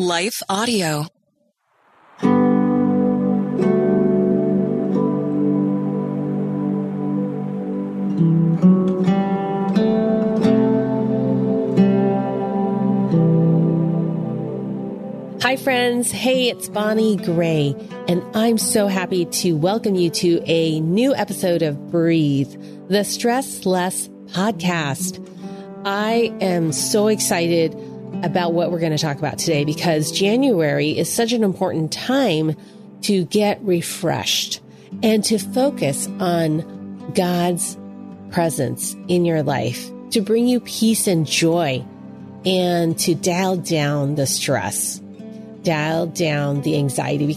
Life Audio. Hi, friends. Hey, it's Bonnie Gray, and I'm so happy to welcome you to a new episode of Breathe, the Stress Less podcast. I am so excited about what we're going to talk about today because January is such an important time to get refreshed and to focus on God's presence in your life to bring you peace and joy and to dial down the stress dial down the anxiety.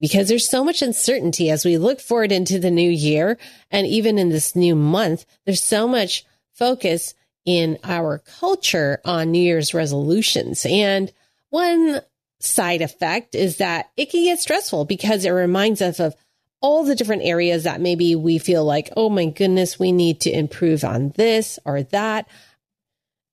Because there's so much uncertainty as we look forward into the new year and even in this new month. There's so much focus in our culture on New Year's resolutions. And one side effect is that it can get stressful because it reminds us of all the different areas that maybe we feel like, oh my goodness, we need to improve on this or that.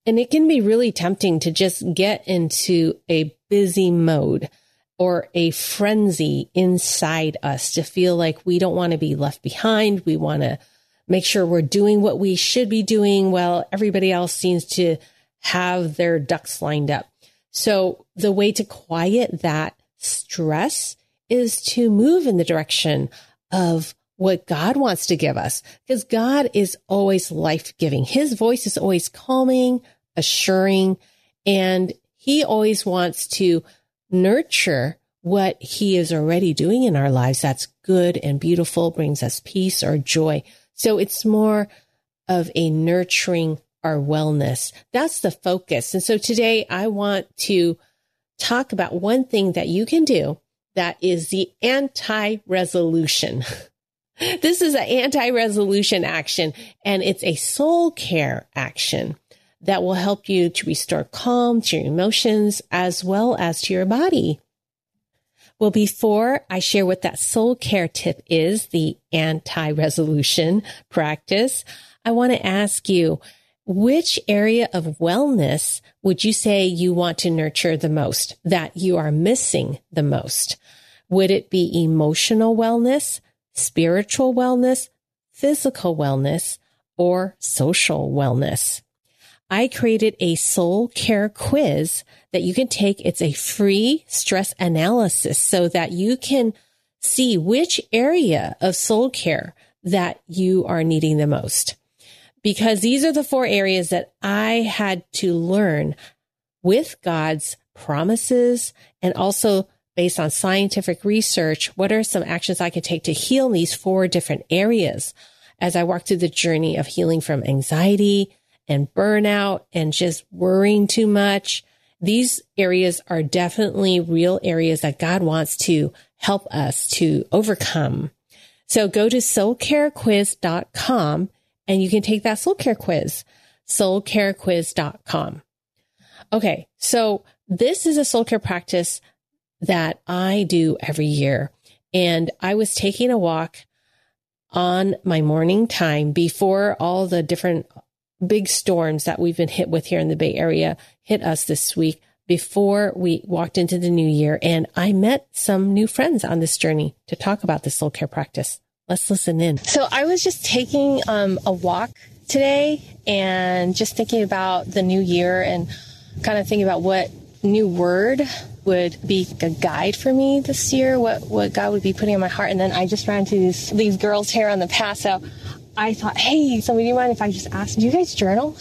And it can be really tempting to just get into a busy mode or a frenzy inside us to feel like we don't want to be left behind. We want to make sure we're doing what we should be doing while everybody else seems to have their ducks lined up. So the way to quiet that stress is to move in the direction of what God wants to give us because God is always life giving. His voice is always calming, assuring, and he always wants to nurture what he is already doing in our lives. That's good and beautiful, brings us peace or joy. So it's more of a nurturing our wellness. That's the focus. And so today I want to talk about one thing that you can do that is the anti resolution. this is an anti resolution action and it's a soul care action that will help you to restore calm to your emotions as well as to your body. Well, before I share what that soul care tip is, the anti resolution practice, I want to ask you, which area of wellness would you say you want to nurture the most, that you are missing the most? Would it be emotional wellness, spiritual wellness, physical wellness, or social wellness? I created a soul care quiz that you can take. It's a free stress analysis so that you can see which area of soul care that you are needing the most. Because these are the four areas that I had to learn with God's promises and also based on scientific research. What are some actions I can take to heal these four different areas as I walk through the journey of healing from anxiety, and burnout and just worrying too much. These areas are definitely real areas that God wants to help us to overcome. So go to soulcarequiz.com and you can take that soul care quiz, soulcarequiz.com. Okay. So this is a soul care practice that I do every year. And I was taking a walk on my morning time before all the different big storms that we've been hit with here in the Bay Area hit us this week. before we walked into the new year. And I met some new friends on this journey to talk about the soul care practice. Let's listen in. So I was just taking um, a walk today and just thinking about the new year and kind of thinking about what new word would be a guide for me this year, what, what God would be putting in my heart. And then I just ran into these, these girls here on the path. So I thought, hey, so would you mind if I just asked, do you guys journal?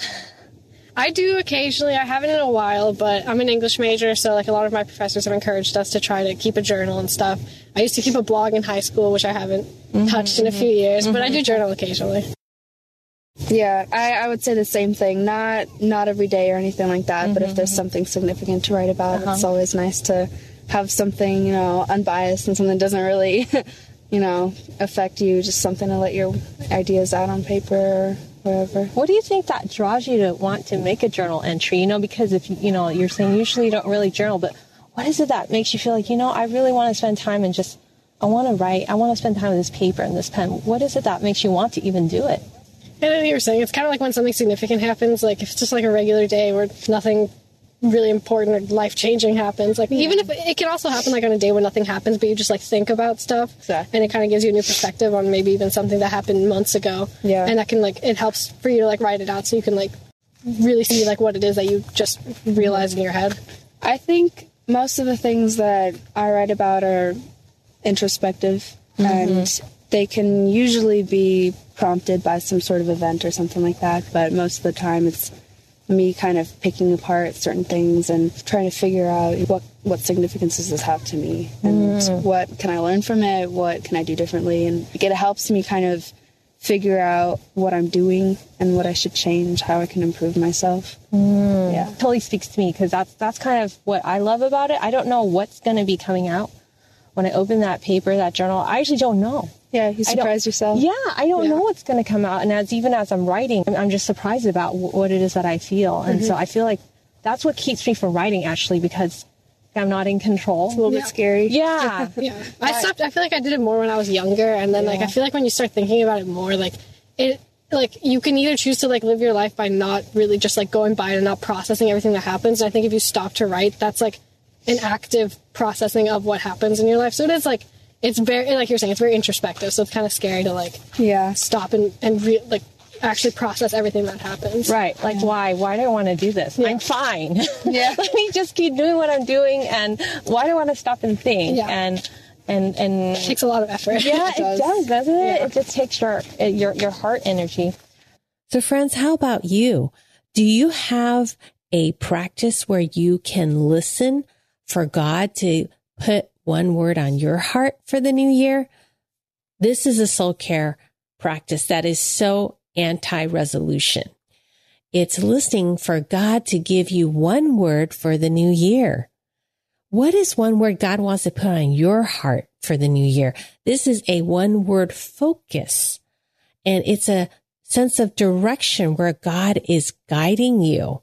I do occasionally. I haven't in a while, but I'm an English major, so like a lot of my professors have encouraged us to try to keep a journal and stuff. I used to keep a blog in high school, which I haven't mm-hmm, touched in a few years, mm-hmm. but I do journal occasionally. Yeah, I, I, would say the same thing. Not not every day or anything like that, mm-hmm, but if there's mm-hmm. something significant to write about, uh-huh. it's always nice to have something you know unbiased and something that doesn't really you know affect you. Just something to let your ideas out on paper or wherever. What do you think that draws you to want to make a journal entry? You know, because if you know, you're saying usually you don't really journal, but what is it that makes you feel like, you know, I really want to spend time and just, I want to write, I want to spend time with this paper and this pen. What is it that makes you want to even do it? And you were saying it's kind of like when something significant happens, like if it's just like a regular day where nothing really important or life changing happens. Like yeah. even if it can also happen like on a day when nothing happens, but you just like think about stuff, exactly. and it kind of gives you a new perspective on maybe even something that happened months ago. Yeah, and that can like it helps for you to like write it out so you can like really see like what it is that you just realized in your head. I think most of the things that I write about are introspective mm-hmm. and they can usually be prompted by some sort of event or something like that, but most of the time it's me kind of picking apart certain things and trying to figure out what what significance does this have to me? And mm. what can I learn from it? What can I do differently? And it helps me kind of figure out what I'm doing and what I should change how I can improve myself. Mm. yeah. Totally speaks to me because that's that's kind of what I love about it. I don't know what's going to be coming out. When I open that paper that journal I actually don't know yeah, you surprise yourself. Yeah, I don't yeah. know what's going to come out, and as even as I'm writing, I'm just surprised about w- what it is that I feel, and mm-hmm. so I feel like that's what keeps me from writing actually because I'm not in control. It's a little yeah. bit scary. Yeah, yeah. I stopped. I feel like I did it more when I was younger, and then yeah. like I feel like when you start thinking about it more, like it like you can either choose to like live your life by not really just like going by it and not processing everything that happens. And I think if you stop to write, that's like an active processing of what happens in your life. So it is like it's very like you're saying it's very introspective so it's kind of scary to like yeah. stop and and re- like actually process everything that happens. Right. Like yeah. why? Why do i want to do this? Yeah. i'm fine. Yeah. Let me just keep doing what i'm doing and why do i want to stop and think? Yeah. and and and it takes a lot of effort. Yeah it does, it does doesn't it? Yeah. it just takes your your your heart energy. So friends how about you? Do you have a practice where you can listen for god to put one word on your heart for the new year. This is a soul care practice that is so anti resolution. It's listening for God to give you one word for the new year. What is one word God wants to put on your heart for the new year? This is a one word focus and it's a sense of direction where God is guiding you.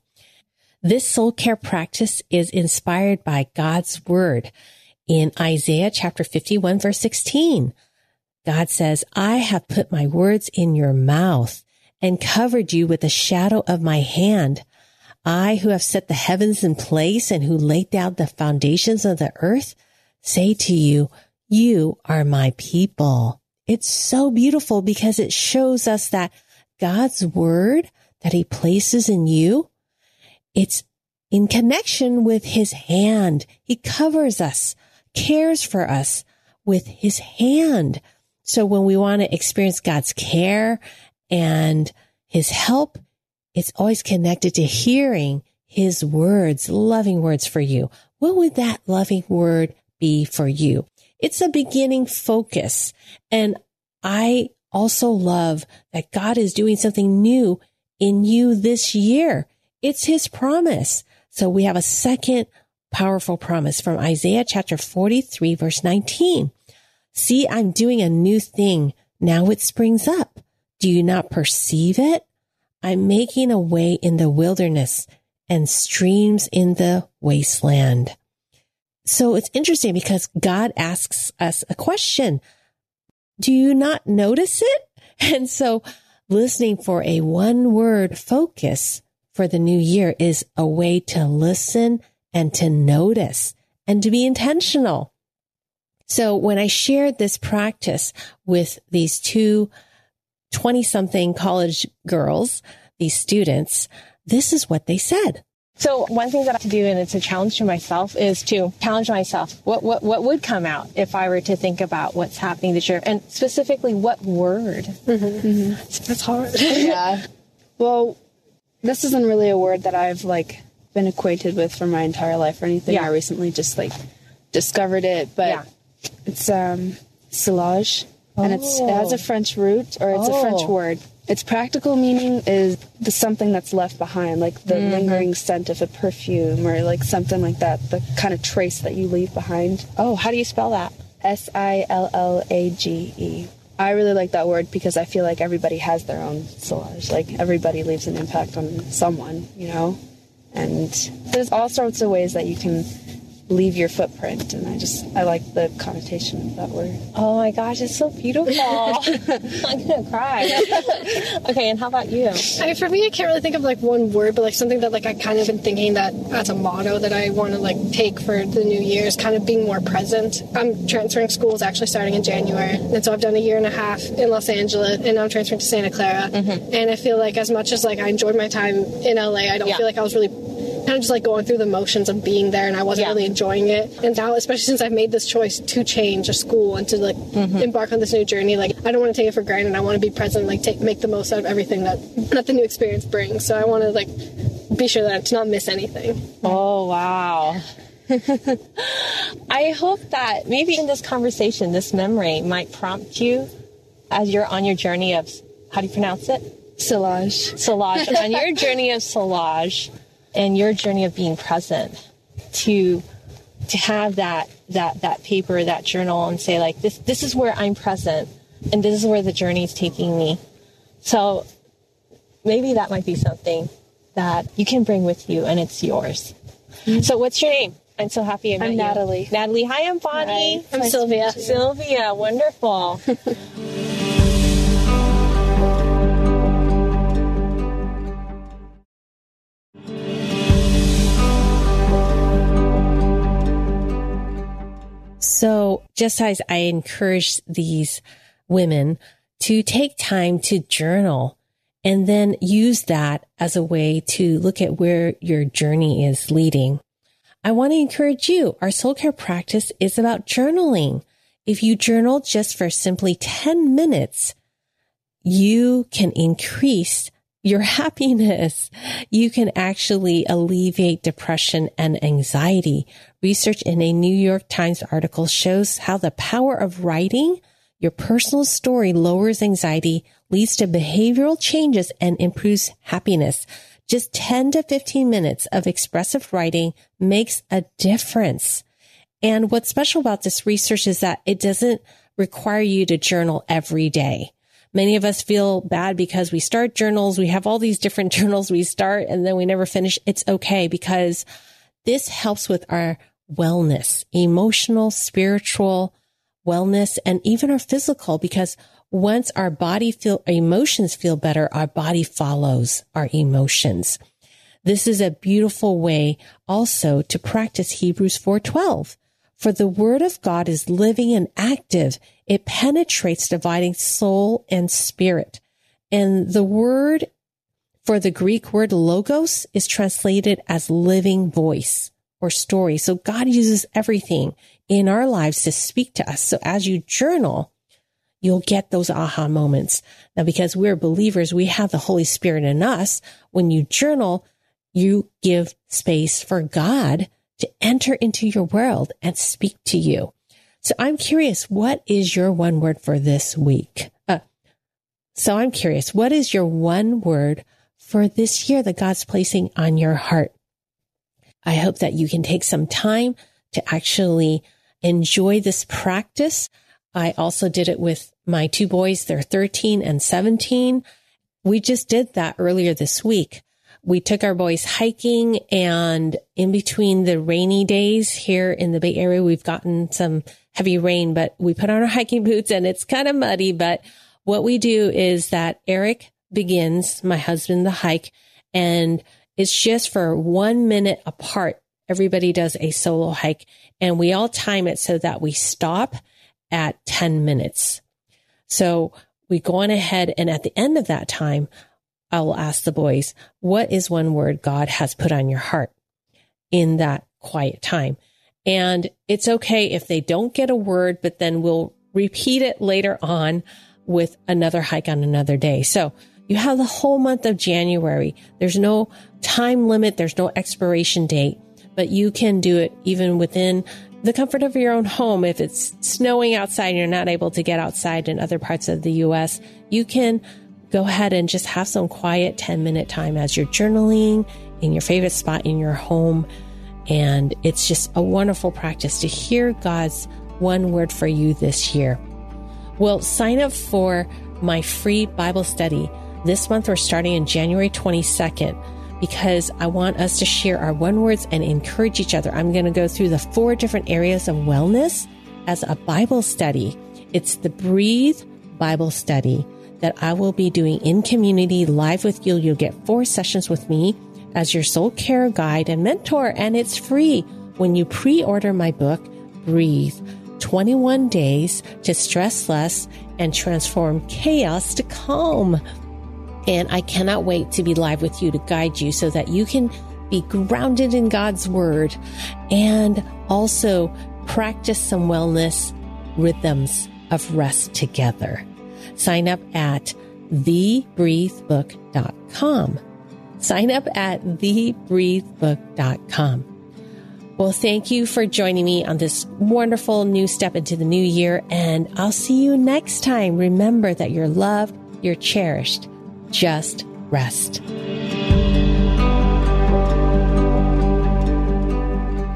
This soul care practice is inspired by God's word in Isaiah chapter 51 verse 16. God says, I have put my words in your mouth and covered you with the shadow of my hand. I who have set the heavens in place and who laid down the foundations of the earth say to you, you are my people. It's so beautiful because it shows us that God's word that he places in you, it's in connection with his hand. He covers us cares for us with his hand. So when we want to experience God's care and his help, it's always connected to hearing his words, loving words for you. What would that loving word be for you? It's a beginning focus. And I also love that God is doing something new in you this year. It's his promise. So we have a second powerful promise from Isaiah chapter 43 verse 19. See, I'm doing a new thing. Now it springs up. Do you not perceive it? I'm making a way in the wilderness and streams in the wasteland. So it's interesting because God asks us a question. Do you not notice it? And so listening for a one word focus for the new year is a way to listen and to notice and to be intentional. So when I shared this practice with these two 20 something college girls, these students, this is what they said. So one thing that I have to do, and it's a challenge to myself, is to challenge myself. What what what would come out if I were to think about what's happening this year, and specifically what word? Mm-hmm. That's hard. yeah. Well, this isn't really a word that I've like been acquainted with for my entire life or anything. Yeah. I recently just like discovered it, but Yeah. it's um sillage, and it's it has a French root or it's a French Oh. word. Its practical meaning is the something that's left behind, like the Mm-hmm. lingering scent of a perfume or like something like that, the kind of trace that you leave behind. Oh, how do you spell that? S I L L A G E. I really like that word because I feel like everybody has their own sillage. Like everybody leaves an impact on someone, you know? And there's all sorts of ways that you can leave your footprint and I just I like the connotation of that word. Oh my gosh, it's so beautiful. I'm gonna cry. okay, and how about you? I mean, for me, I can't really think of like one word, but like something that like I kind of been thinking that as a motto that I want to like take for the new year is kind of being more present. I'm transferring schools actually starting in January, and so I've done a year and a half in Los Angeles, and now I'm transferring to Santa Clara. Mm-hmm. And I feel like as much as like I enjoyed my time in LA, I don't Yeah. feel like I was really kind of just like going through the motions of being there, and I wasn't Yeah. really enjoying it. And now, especially since I've made this choice to change a school and to like mm-hmm. embark on this new journey, like I don't want to take it for granted. I want to be present, like take make the most out of everything that that the new experience brings. So I want to like be sure that to not miss anything. Oh wow. I hope that maybe in this conversation, this memory might prompt you as you're on your journey of how do you pronounce it? Sillage. Solage. on your journey of solage and your journey of being present to to have that that that paper, that journal and say like this this is where I'm present and this is where the journey is taking me. So maybe that might be something that you can bring with you and it's yours. Mm-hmm. So what's your name? I'm so happy I met I'm you. Natalie. Natalie. Hi, I'm Bonnie. I'm Sylvia. Sylvia, wonderful. So just as I encourage these women to take time to journal and then use that as a way to look at where your journey is leading. I want to encourage you. Our soul care practice is about journaling. If you journal just for simply 10 minutes, you can increase your happiness. You can actually alleviate depression and anxiety. Research in a New York Times article shows how the power of writing your personal story lowers anxiety, leads to behavioral changes, and improves happiness. Just 10 to 15 minutes of expressive writing makes a difference. And what's special about this research is that it doesn't require you to journal every day. Many of us feel bad because we start journals. We have all these different journals we start and then we never finish. It's okay because this helps with our wellness, emotional, spiritual wellness, and even our physical because once our body feel, emotions feel better, our body follows our emotions. This is a beautiful way also to practice Hebrews 4:12. For the word of God is living and active. It penetrates dividing soul and spirit. And the word for the Greek word logos is translated as living voice or story. So God uses everything in our lives to speak to us. So as you journal, you'll get those aha moments. Now, because we're believers, we have the Holy Spirit in us. When you journal, you give space for God to enter into your world and speak to you. So I'm curious, what is your one word for this week? Uh, so I'm curious, what is your one word for this year that God's placing on your heart? I hope that you can take some time to actually enjoy this practice. I also did it with my two boys. They're 13 and 17. We just did that earlier this week. We took our boys hiking and in between the rainy days here in the Bay Area, we've gotten some heavy rain, but we put on our hiking boots and it's kind of muddy. But what we do is that Eric begins, my husband, the hike and it's just for one minute apart everybody does a solo hike and we all time it so that we stop at 10 minutes. So we go on ahead and at the end of that time, I will ask the boys, what is one word God has put on your heart in that quiet time? And it's okay if they don't get a word, but then we'll repeat it later on with another hike on another day. So you have the whole month of January. There's no time limit. There's no expiration date, but you can do it even within the comfort of your own home. If it's snowing outside and you're not able to get outside in other parts of the U.S., you can go ahead and just have some quiet 10 minute time as you're journaling in your favorite spot in your home. And it's just a wonderful practice to hear God's one word for you this year. Well, sign up for my free Bible study. This month we're starting in January 22nd because I want us to share our one words and encourage each other. I'm going to go through the four different areas of wellness as a Bible study. It's the Breathe Bible study that I will be doing in community live with you. You'll get four sessions with me as your soul care guide and mentor, and it's free when you pre order my book, Breathe 21 Days to Stress Less and Transform Chaos to Calm. And I cannot wait to be live with you to guide you so that you can be grounded in God's word and also practice some wellness rhythms of rest together. Sign up at thebreathebook.com. Sign up at thebreathebook.com. Well, thank you for joining me on this wonderful new step into the new year, and I'll see you next time. Remember that you're loved, you're cherished. Just rest.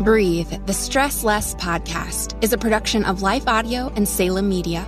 Breathe, the Stress Less podcast, is a production of Life Audio and Salem Media.